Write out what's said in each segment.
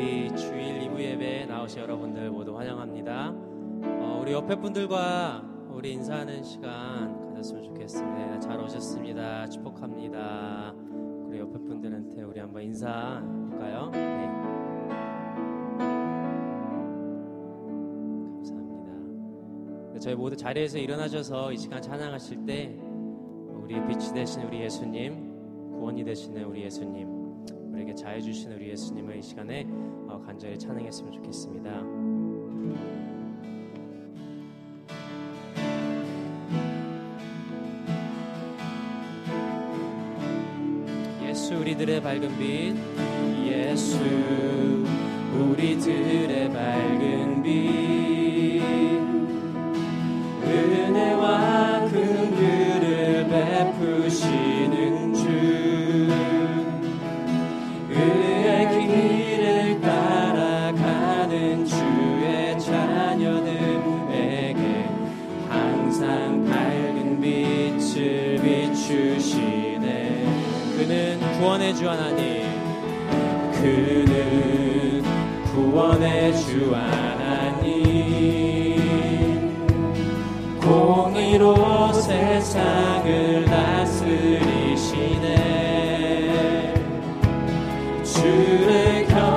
우리 주일 2부 예배 나오신 여러분들 모두 환영합니다. 어, 우리 옆에 분들과 우리 인사하는 시간 가졌으면 좋겠습니다. 잘 오셨습니다. 축복합니다. 우리 옆에 분들한테 우리 한번 인사할까요? 네. 감사합니다. 네, 저희 모두 자리에서 일어나셔서 이 시간 찬양하실 때 우리의 빛이 되신 우리 예수님, 구원이 되시는 우리 예수님, 우리에게 자유 주시는 우리 예수님을 이 시간에 어, 간절히 찬양했으면 좋겠습니다. 우리들의 밝은 빛 예수 우리들의 밝은 빛 은혜와 구원의 주 하나님. 그는 구원의 주 하나님. 공의로 세상을 다스리시네. 주를 경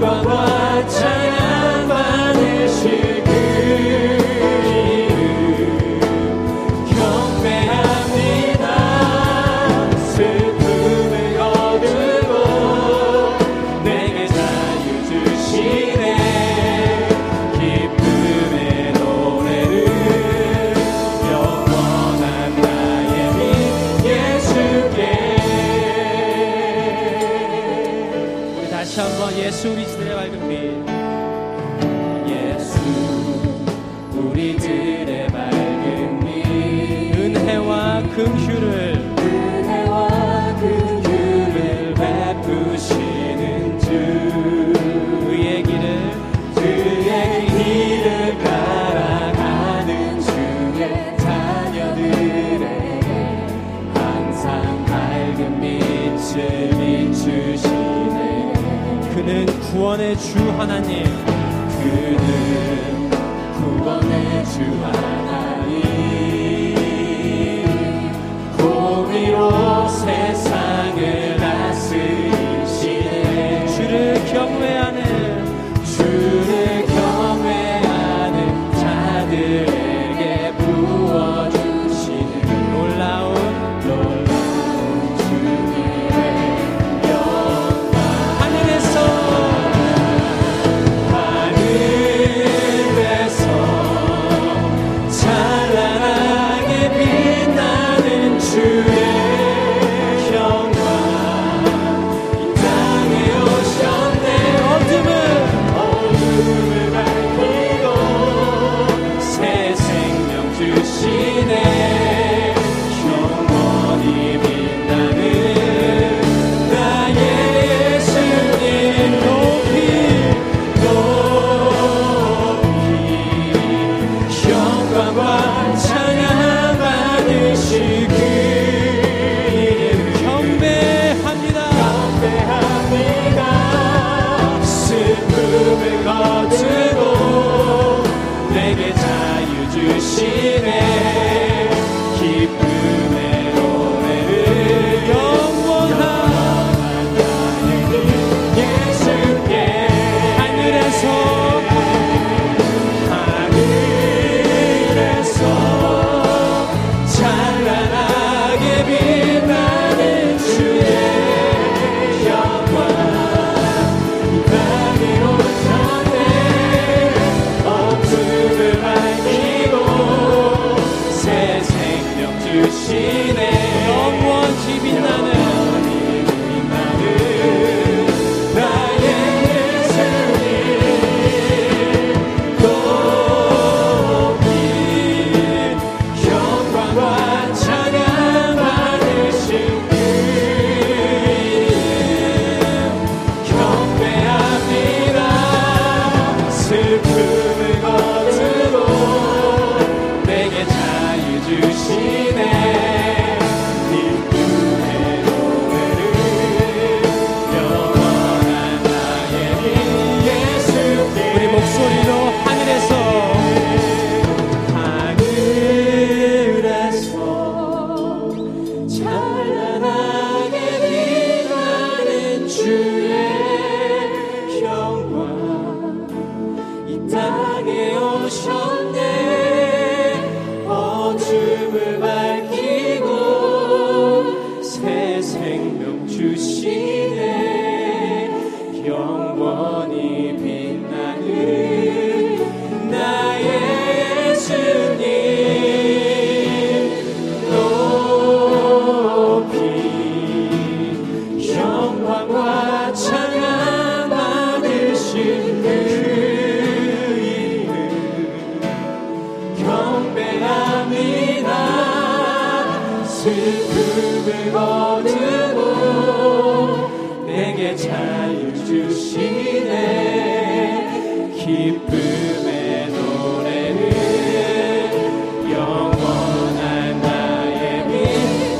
영 밝은 은혜와 긍휼을 은혜와 긍휼을 베푸시는 주. 의의 길을 그의 길을 따라가는 주의 자녀들에게 항상 밝은 빛을 비추시네. 그는 구원의 주 하나님 구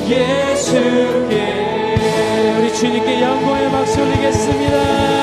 예수께 우리 주님께 영광의 박수 올리겠습니다.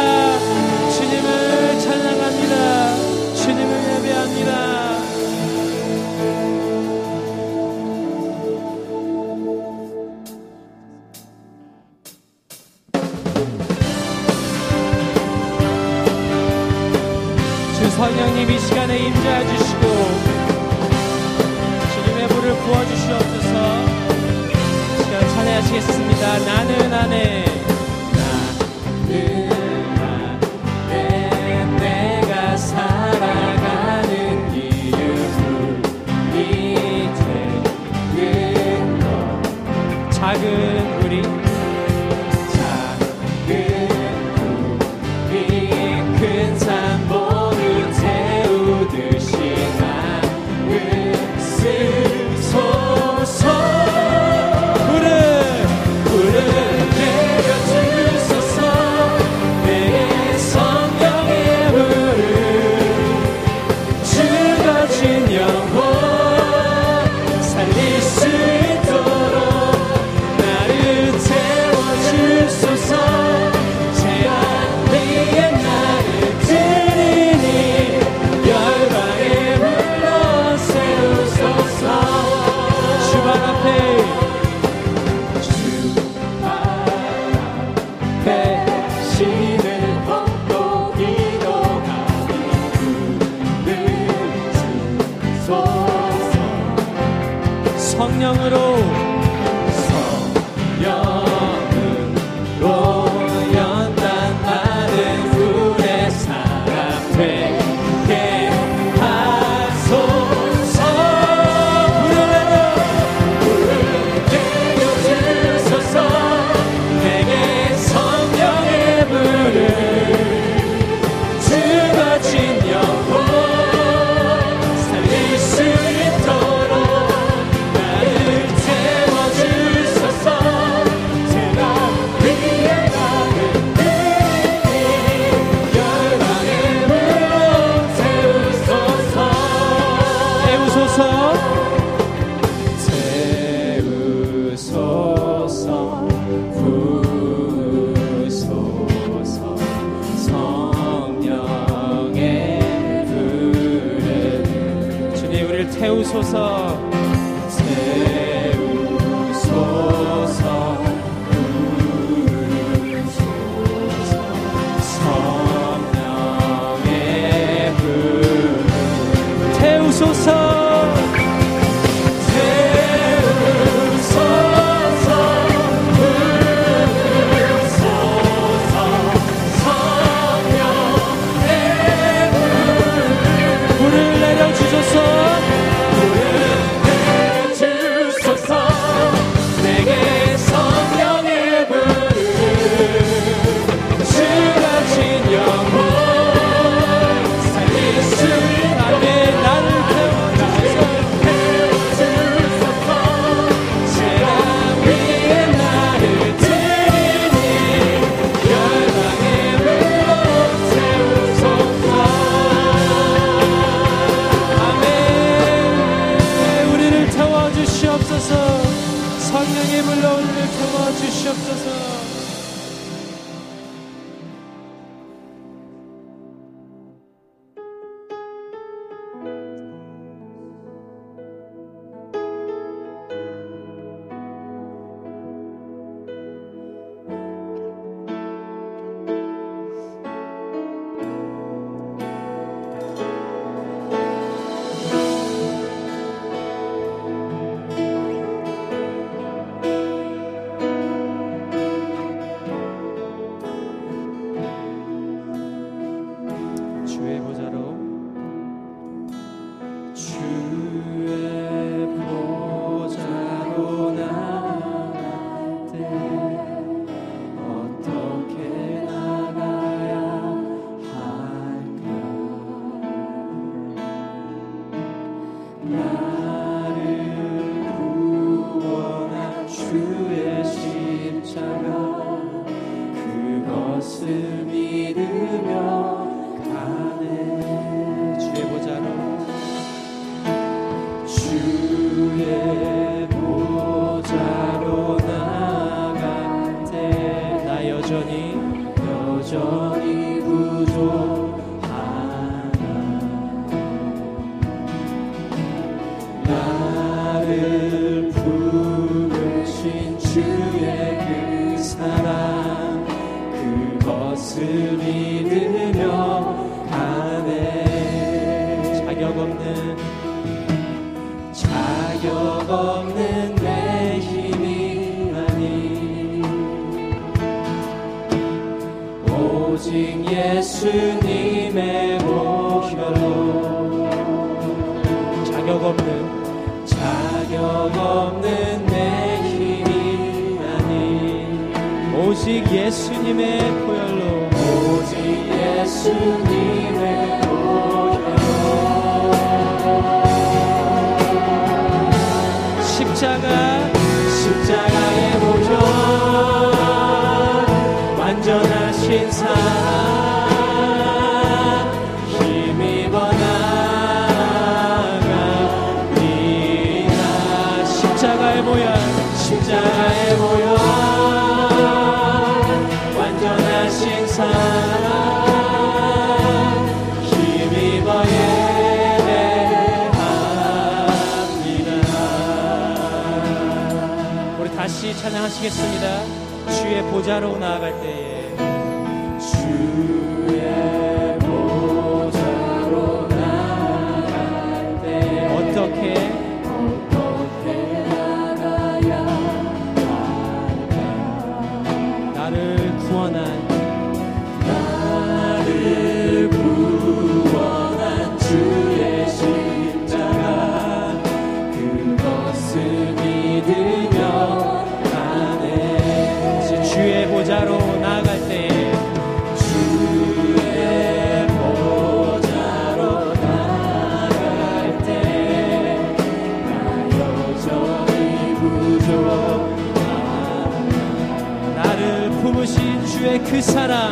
성령으로 성령 나를 부르신 주의 그 사랑 그것을 믿으며 가네. 자격 없는 자격 없는 내 힘이 아닌 오직 예수 넘는내 힘이 아닌 오직 예수님의 보혈로 오직 예수님의 보혈로 십자가 다시 찬양하시겠습니다. 주의 보좌로 나아갈 때에 주 ছাড়া